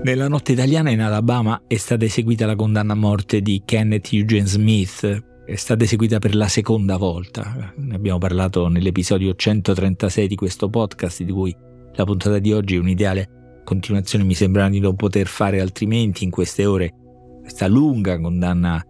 Nella notte italiana in Alabama è stata eseguita la condanna a morte di Kenneth Eugene Smith. È stata eseguita per la seconda volta. Ne abbiamo parlato nell'episodio 136 di questo podcast, di cui la puntata di oggi è un'ideale continuazione. Mi sembra di non poter fare altrimenti in queste ore. Questa lunga condanna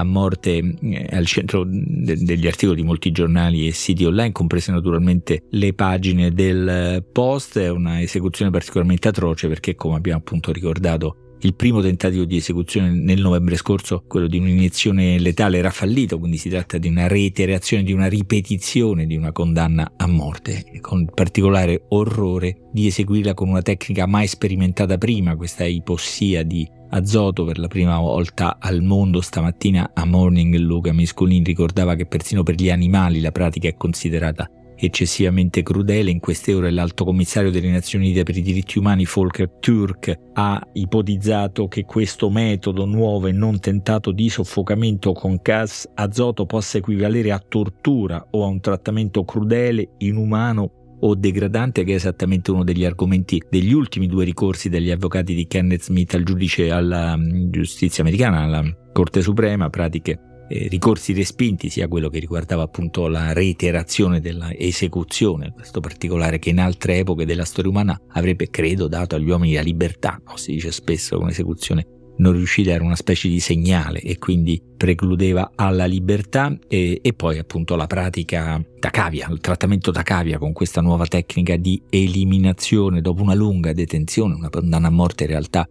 a morte eh, al centro de- degli articoli di molti giornali e siti online, comprese naturalmente le pagine del post. È una esecuzione particolarmente atroce perché, come abbiamo appunto ricordato, il primo tentativo di esecuzione nel novembre scorso, quello di un'iniezione letale, era fallito, quindi si tratta di una reiterazione, di una ripetizione di una condanna a morte, con particolare orrore di eseguirla con una tecnica mai sperimentata prima, questa ipossia di azoto per la prima volta al mondo. Stamattina a Morning Luca Miscolin ricordava che persino per gli animali la pratica è considerata eccessivamente crudele. In queste ore l'alto commissario delle Nazioni Unite per i diritti umani Volker Turk ha ipotizzato che questo metodo nuovo e non tentato di soffocamento con gas azoto possa equivalere a tortura o a un trattamento crudele, inumano o degradante, che è esattamente uno degli argomenti degli ultimi due ricorsi degli avvocati di Kenneth Smith al giudice alla mm, giustizia americana, alla Corte Suprema, pratiche eh, ricorsi respinti, sia quello che riguardava appunto la reiterazione dell'esecuzione, questo particolare che in altre epoche della storia umana avrebbe, credo, dato agli uomini la libertà, no? si dice spesso che un'esecuzione non riuscita era una specie di segnale e quindi precludeva alla libertà e, e, poi appunto la pratica da cavia, il trattamento da cavia con questa nuova tecnica di eliminazione dopo una lunga detenzione, una condanna a morte in realtà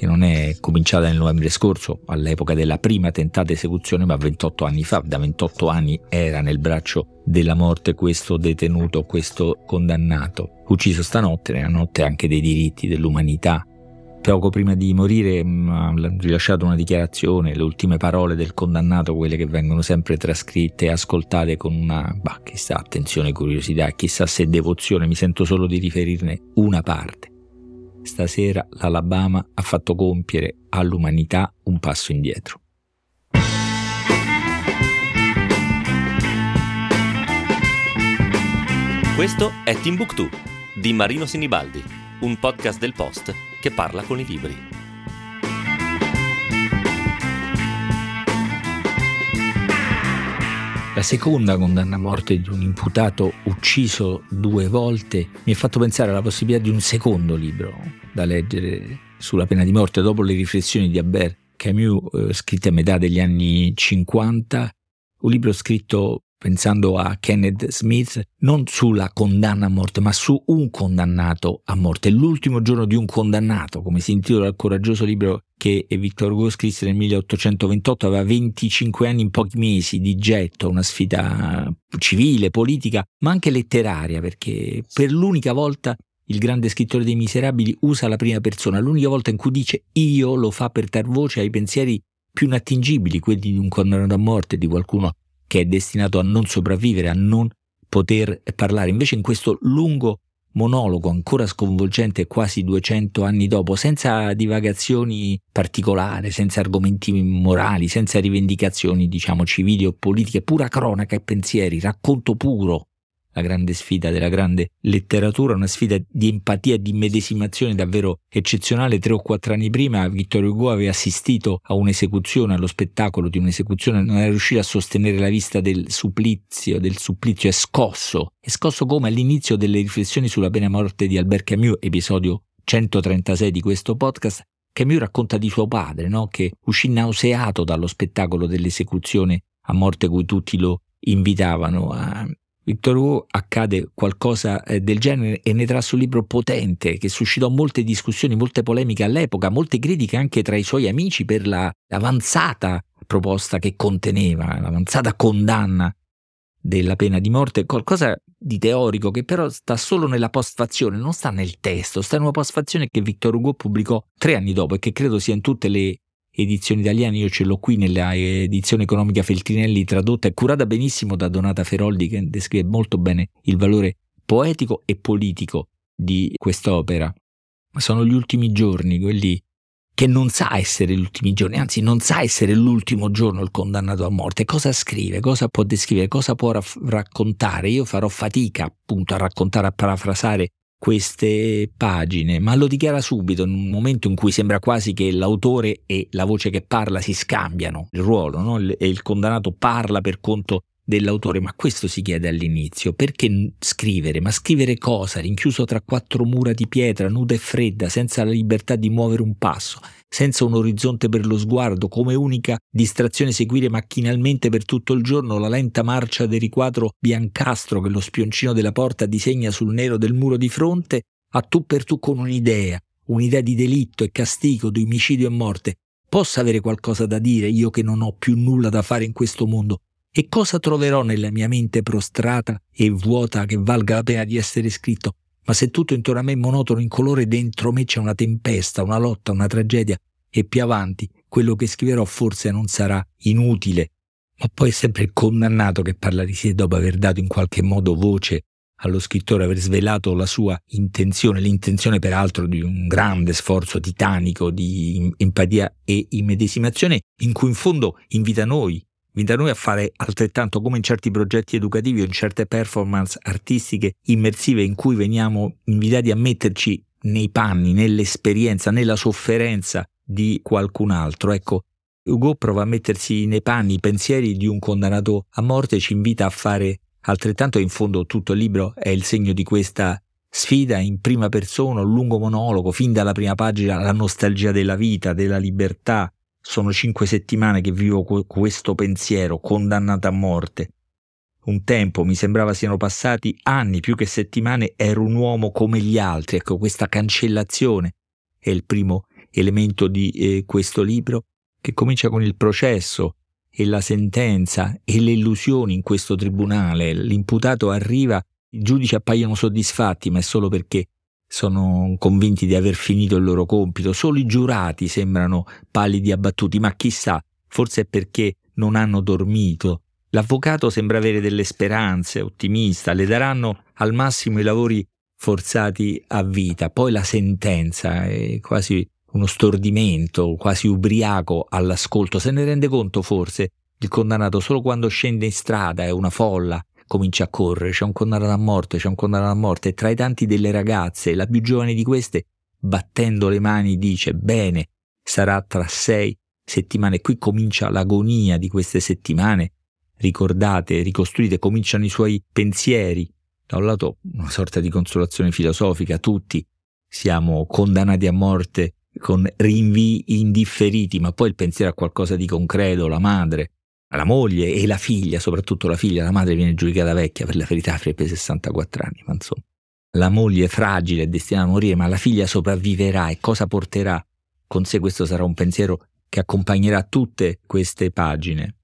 che non è cominciata nel novembre scorso, all'epoca della prima tentata esecuzione, ma 28 anni fa, da 28 anni era nel braccio della morte questo detenuto, questo condannato, ucciso stanotte, nella notte anche dei diritti dell'umanità, Poco prima di morire mm, ha rilasciato una dichiarazione, le ultime parole del condannato, quelle che vengono sempre trascritte e ascoltate con una, bah, chissà, attenzione, curiosità, chissà se devozione, mi sento solo di riferirne una parte. Stasera l'Alabama ha fatto compiere all'umanità un passo indietro. Questo è Timbuktu di Marino Sinibaldi, un podcast del Post che parla con i libri. La seconda condanna a morte di un imputato ucciso due volte mi ha fatto pensare alla possibilità di un secondo libro da leggere sulla pena di morte dopo le riflessioni di Albert Camus eh, scritte a metà degli anni 50, un libro scritto pensando a Kenneth Smith, non sulla condanna a morte, ma su un condannato a morte. L'ultimo giorno di un condannato, come si intitola il coraggioso libro che Victor Hugo scrisse nel 1828, aveva 25 anni in pochi mesi di getto, una sfida civile, politica, ma anche letteraria, perché per l'unica volta il grande scrittore dei Miserabili usa la prima persona, l'unica volta in cui dice io lo fa per dar voce ai pensieri più inattingibili, quelli di un condannato a morte, di qualcuno che è destinato a non sopravvivere, a non poter parlare. Invece in questo lungo monologo ancora sconvolgente quasi 200 anni dopo, senza divagazioni particolari, senza argomenti morali, senza rivendicazioni, diciamo, civili o politiche, pura cronaca e pensieri, racconto puro la grande sfida della grande letteratura, una sfida di empatia di medesimazione davvero eccezionale. Tre o quattro anni prima Vittorio Hugo aveva assistito a un'esecuzione, allo spettacolo di un'esecuzione, non era riuscito a sostenere la vista del supplizio, del supplizio è scosso, è scosso come all'inizio delle riflessioni sulla pena morte di Albert Camus, episodio 136 di questo podcast, Camus racconta di suo padre, no? che uscì nauseato dallo spettacolo dell'esecuzione a morte cui tutti lo invitavano a, Victor Hugo accade qualcosa eh, del genere e ne trasse un libro potente che suscitò molte discussioni, molte polemiche all'epoca, molte critiche anche tra i suoi amici per la avanzata proposta che conteneva, l'avanzata condanna della pena di morte, qualcosa di teorico che però sta solo nella postfazione, non sta nel testo, sta in una postfazione che Victor Hugo pubblicò tre anni dopo e che credo sia in tutte le edizioni italiane, io ce l'ho qui nella edizione economica Feltrinelli tradotta e curata benissimo da Donata Feroldi che descrive molto bene il valore poetico e politico di quest'opera. Ma sono gli ultimi giorni, quelli che non sa essere gli ultimi giorni, anzi non sa essere l'ultimo giorno il condannato a morte. Cosa scrive? Cosa può descrivere? Cosa può raff- raccontare? Io farò fatica appunto a raccontare, a parafrasare queste pagine, ma lo dichiara subito in un momento in cui sembra quasi che l'autore e la voce che parla si scambiano il ruolo, no? e il condannato parla per conto dell'autore, ma questo si chiede all'inizio, perché scrivere? Ma scrivere cosa? Rinchiuso tra quattro mura di pietra, nuda e fredda, senza la libertà di muovere un passo, senza un orizzonte per lo sguardo, come unica distrazione seguire macchinalmente per tutto il giorno la lenta marcia del riquadro biancastro che lo spioncino della porta disegna sul nero del muro di fronte, a tu per tu con un'idea, un'idea di delitto e castigo, di omicidio e morte. Posso avere qualcosa da dire io che non ho più nulla da fare in questo mondo? E cosa troverò nella mia mente prostrata e vuota che valga la pena di essere scritto? Ma se tutto intorno a me è monotono in colore, dentro me c'è una tempesta, una lotta, una tragedia, e più avanti quello che scriverò forse non sarà inutile. Ma poi è sempre il condannato che parla di sé dopo aver dato in qualche modo voce allo scrittore, aver svelato la sua intenzione, l'intenzione peraltro di un grande sforzo titanico di empatia e immedesimazione, in cui in fondo invita noi invita noi a fare altrettanto come in certi progetti educativi o in certe performance artistiche immersive in cui veniamo invitati a metterci nei panni, nell'esperienza, nella sofferenza di qualcun altro. Ecco, Hugo prova a mettersi nei panni, i pensieri di un condannato a morte, ci invita a fare altrettanto e in fondo tutto il libro è il segno di questa sfida in prima persona, un lungo monologo, fin dalla prima pagina, la nostalgia della vita, della libertà, sono cinque settimane che vivo questo pensiero, condannato a morte. Un tempo mi sembrava siano passati anni più che settimane, ero un uomo come gli altri. Ecco, questa cancellazione è il primo elemento di eh, questo libro che comincia con il processo e la sentenza e le illusioni in questo tribunale. L'imputato arriva, i giudici appaiono soddisfatti, ma è solo perché sono convinti di aver finito il loro compito, solo i giurati sembrano pallidi abbattuti, ma chissà, forse è perché non hanno dormito. L'avvocato sembra avere delle speranze, ottimista, le daranno al massimo i lavori forzati a vita, poi la sentenza è quasi uno stordimento, quasi ubriaco all'ascolto, se ne rende conto forse il condannato solo quando scende in strada, è una folla, comincia a correre, c'è un condannato a morte, c'è un condannato a morte, e tra i tanti delle ragazze, la più giovane di queste, battendo le mani, dice, bene, sarà tra sei settimane. Qui comincia l'agonia di queste settimane, ricordate, ricostruite, cominciano i suoi pensieri. Da un lato una sorta di consolazione filosofica, tutti siamo condannati a morte con rinvii indifferiti, ma poi il pensiero a qualcosa di concreto, la madre, la moglie e la figlia, soprattutto la figlia, la madre viene giudicata vecchia, per la verità avrebbe 64 anni, ma insomma. La moglie è fragile, è destinata a morire, ma la figlia sopravviverà e cosa porterà con sé? Questo sarà un pensiero che accompagnerà tutte queste pagine.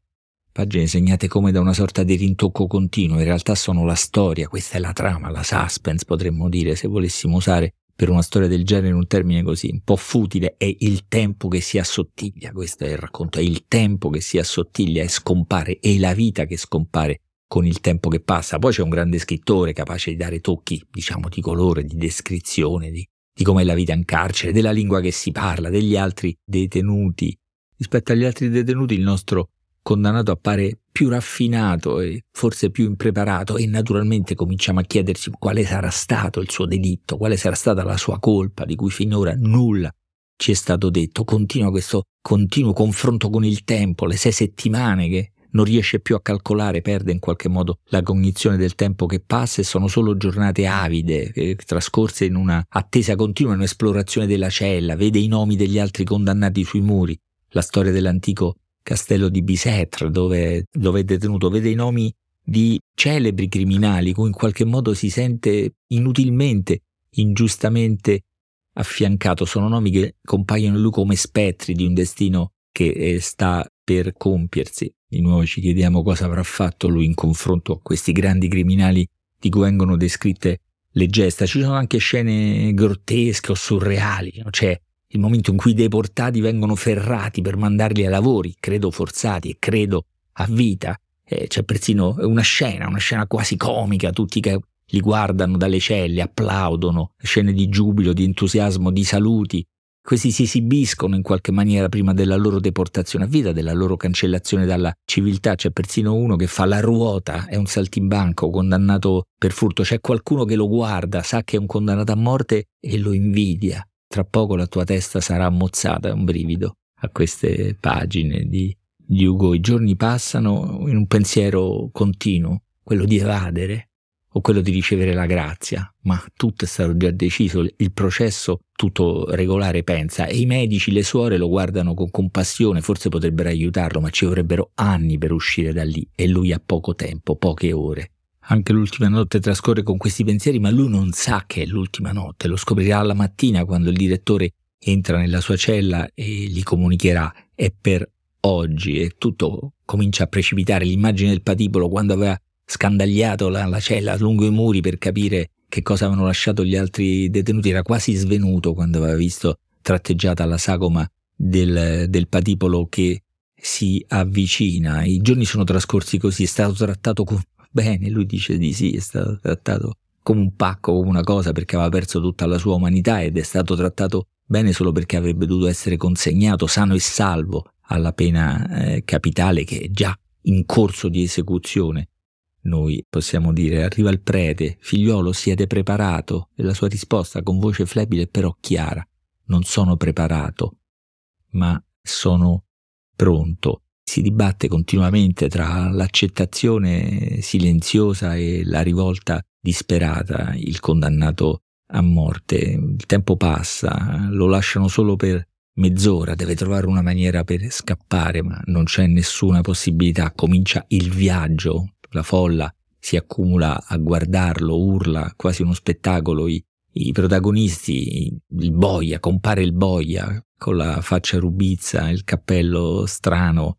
Pagine segnate come da una sorta di rintocco continuo, in realtà sono la storia, questa è la trama, la suspense potremmo dire, se volessimo usare per una storia del genere un termine così un po' futile è il tempo che si assottiglia, questo è il racconto, è il tempo che si assottiglia e scompare, è la vita che scompare con il tempo che passa. Poi c'è un grande scrittore capace di dare tocchi, diciamo, di colore, di descrizione, di, di com'è la vita in carcere, della lingua che si parla, degli altri detenuti. Rispetto agli altri detenuti il nostro condannato appare più raffinato e forse più impreparato e naturalmente cominciamo a chiederci quale sarà stato il suo delitto, quale sarà stata la sua colpa di cui finora nulla ci è stato detto. Continua questo continuo confronto con il tempo, le sei settimane che non riesce più a calcolare, perde in qualche modo la cognizione del tempo che passa e sono solo giornate avide, eh, trascorse in una attesa continua, in un'esplorazione della cella, vede i nomi degli altri condannati sui muri, la storia dell'antico castello di Bisetre, dove, dove è detenuto, vede i nomi di celebri criminali cui in qualche modo si sente inutilmente, ingiustamente affiancato. Sono nomi che compaiono in lui come spettri di un destino che eh, sta per compiersi. Di nuovo ci chiediamo cosa avrà fatto lui in confronto a questi grandi criminali di cui vengono descritte le gesta. Ci sono anche scene grottesche o surreali, no? c'è il momento in cui i deportati vengono ferrati per mandarli ai lavori, credo forzati e credo a vita. Eh, c'è persino una scena, una scena quasi comica, tutti che li guardano dalle celle, applaudono, scene di giubilo, di entusiasmo, di saluti. questi si esibiscono in qualche maniera prima della loro deportazione a vita, della loro cancellazione dalla civiltà. C'è persino uno che fa la ruota, è un saltimbanco condannato per furto. C'è qualcuno che lo guarda, sa che è un condannato a morte e lo invidia. Tra poco la tua testa sarà ammozzata, un brivido a queste pagine di, di Ugo. I giorni passano in un pensiero continuo, quello di evadere, o quello di ricevere la grazia, ma tutto è stato già deciso, il processo tutto regolare pensa e i medici, le suore lo guardano con compassione, forse potrebbero aiutarlo, ma ci vorrebbero anni per uscire da lì e lui ha poco tempo, poche ore. Anche l'ultima notte trascorre con questi pensieri, ma lui non sa che è l'ultima notte, lo scoprirà alla mattina quando il direttore entra nella sua cella e gli comunicherà è per oggi e tutto comincia a precipitare. L'immagine del patibolo quando aveva scandagliato la, la cella lungo i muri per capire che cosa avevano lasciato gli altri detenuti, era quasi svenuto quando aveva visto tratteggiata la sagoma del, del patipolo che si avvicina. I giorni sono trascorsi così, è stato trattato con... bene, lui dice di sì, è stato trattato come un pacco, come una cosa, perché aveva perso tutta la sua umanità ed è stato trattato bene solo perché avrebbe dovuto essere consegnato sano e salvo alla pena eh, capitale che è già in corso di esecuzione noi possiamo dire, arriva il prete, figliolo siete preparato? E la sua risposta con voce flebile però chiara, non sono preparato, ma sono pronto. Si dibatte continuamente tra l'accettazione silenziosa e la rivolta disperata, il condannato a morte. Il tempo passa, lo lasciano solo per mezz'ora, deve trovare una maniera per scappare, ma non c'è nessuna possibilità. Comincia il viaggio la folla si accumula a guardarlo, urla, quasi uno spettacolo, i, i protagonisti, il boia, compare il boia con la faccia rubizza, il cappello strano.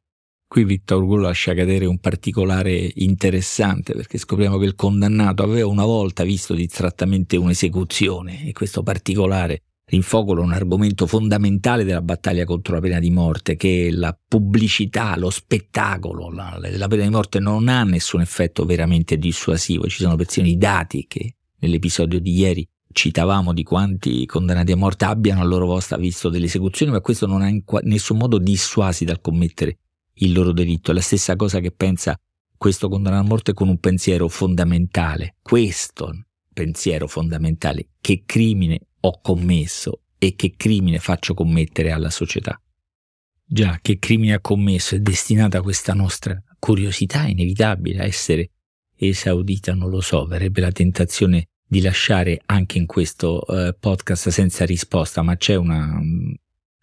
Qui Victor Hugo lascia cadere un particolare interessante perché scopriamo che il condannato aveva una volta visto distrattamente un'esecuzione e questo particolare rinfocola un argomento fondamentale della battaglia contro la pena di morte, che la pubblicità, lo spettacolo la, la pena di morte non ha nessun effetto veramente dissuasivo. Ci sono persino i dati che nell'episodio di ieri citavamo di quanti condannati a morte abbiano a loro volta visto delle esecuzioni, ma questo non ha in nessun modo dissuasi dal commettere il loro delitto. È la stessa cosa che pensa questo condannato a morte con un pensiero fondamentale. Questo pensiero fondamentale, che crimine ho commesso e che crimine faccio commettere alla società. Già, che crimine ha commesso è destinata questa nostra curiosità inevitabile a essere esaudita, non lo so, verrebbe la tentazione di lasciare anche in questo uh, podcast senza risposta, ma c'è una um,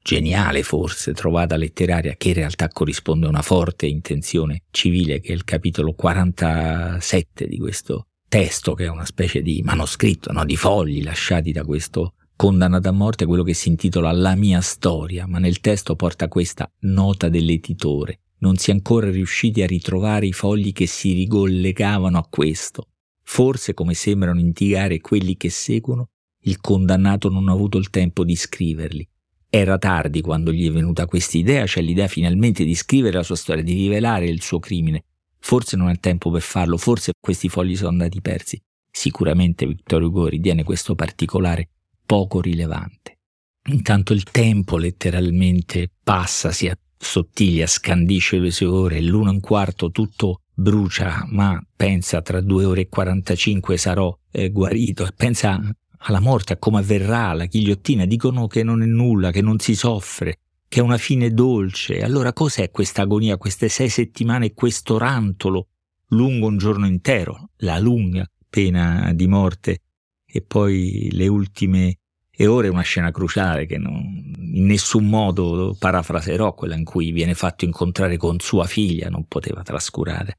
geniale forse trovata letteraria che in realtà corrisponde a una forte intenzione civile che è il capitolo 47 di questo testo che è una specie di manoscritto, no? di fogli lasciati da questo condannato a morte, quello che si intitola La mia storia, ma nel testo porta questa nota dell'editore. Non si è ancora riusciti a ritrovare i fogli che si ricollegavano a questo. Forse, come sembrano indicare quelli che seguono, il condannato non ha avuto il tempo di scriverli. Era tardi quando gli è venuta questa idea, cioè l'idea finalmente di scrivere la sua storia, di rivelare il suo crimine, Forse non è tempo per farlo, forse questi fogli sono andati persi. Sicuramente Victor Hugo ritiene questo particolare poco rilevante. Intanto il tempo letteralmente passa, si assottiglia, scandisce le sue ore, l'uno e un quarto tutto brucia, ma pensa tra due ore e 45 sarò eh, guarito, pensa alla morte, a come avverrà la ghigliottina, dicono che non è nulla, che non si soffre, che è una fine dolce. Allora cos'è questa agonia, queste sei settimane, questo rantolo lungo un giorno intero, la lunga pena di morte e poi le ultime e ora è una scena cruciale che non, in nessun modo parafraserò, quella in cui viene fatto incontrare con sua figlia, non poteva trascurare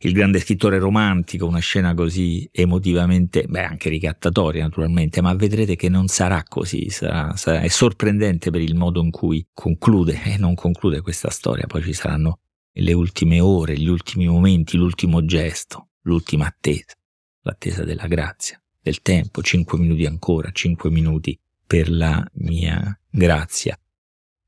il grande scrittore romantico, una scena così emotivamente, beh anche ricattatoria naturalmente, ma vedrete che non sarà così, sarà, sarà, è sorprendente per il modo in cui conclude e non conclude questa storia, poi ci saranno le ultime ore, gli ultimi momenti, l'ultimo gesto, l'ultima attesa, l'attesa della grazia, del tempo, cinque minuti ancora, cinque minuti per la mia grazia.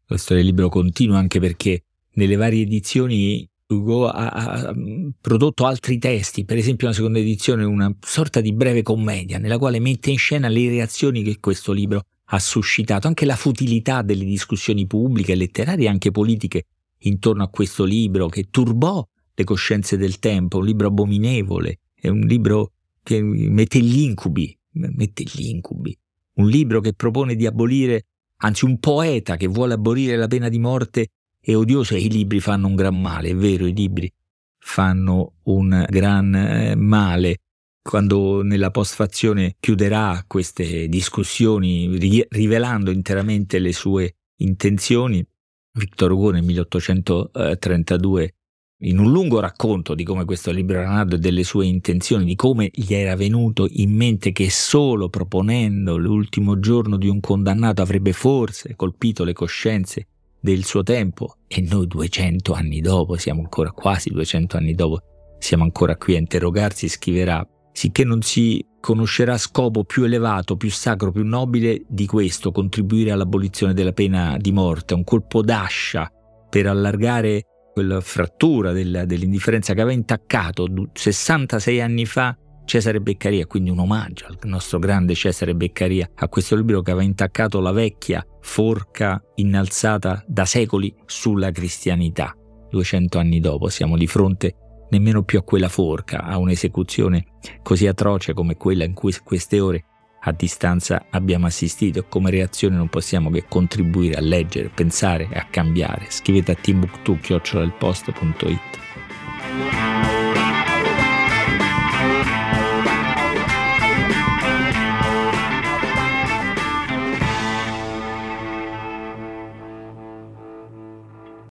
Del libro continua anche perché nelle varie edizioni Hugo ha, ha, mm, prodotto altri testi, per esempio una seconda edizione, una sorta di breve commedia nella quale mette in scena le reazioni che questo libro ha suscitato, anche la futilità delle discussioni pubbliche, letterarie e anche politiche intorno a questo libro che turbò le coscienze del tempo, un libro abominevole, è un libro che mette gli incubi, mette gli incubi, un libro che propone di abolire, anzi un poeta che vuole abolire la pena di morte e i libri fanno un gran male, è vero, i libri fanno un gran eh, male. Quando nella postfazione chiuderà queste discussioni ri- rivelando interamente le sue intenzioni, Victor Hugo nel 1832 in un lungo racconto di come questo libro era nato e delle sue intenzioni, di come gli era venuto in mente che solo proponendo l'ultimo giorno di un condannato avrebbe forse colpito le coscienze del suo tempo e noi 200 anni dopo, siamo ancora quasi 200 anni dopo, siamo ancora qui a interrogarsi, scriverà, sicché non si conoscerà scopo più elevato, più sacro, più nobile di questo, contribuire all'abolizione della pena di morte, un colpo d'ascia per allargare quella frattura della, dell'indifferenza che aveva intaccato 66 anni fa Cesare Beccaria, quindi un omaggio al nostro grande Cesare Beccaria, a questo libro che aveva intaccato la vecchia forca innalzata da secoli sulla cristianità. 200 anni dopo siamo di fronte nemmeno più a quella forca, a un'esecuzione così atroce come quella in cui queste ore a distanza abbiamo assistito e come reazione non possiamo che contribuire a leggere, pensare e a cambiare. Scrivete a timbuktu.it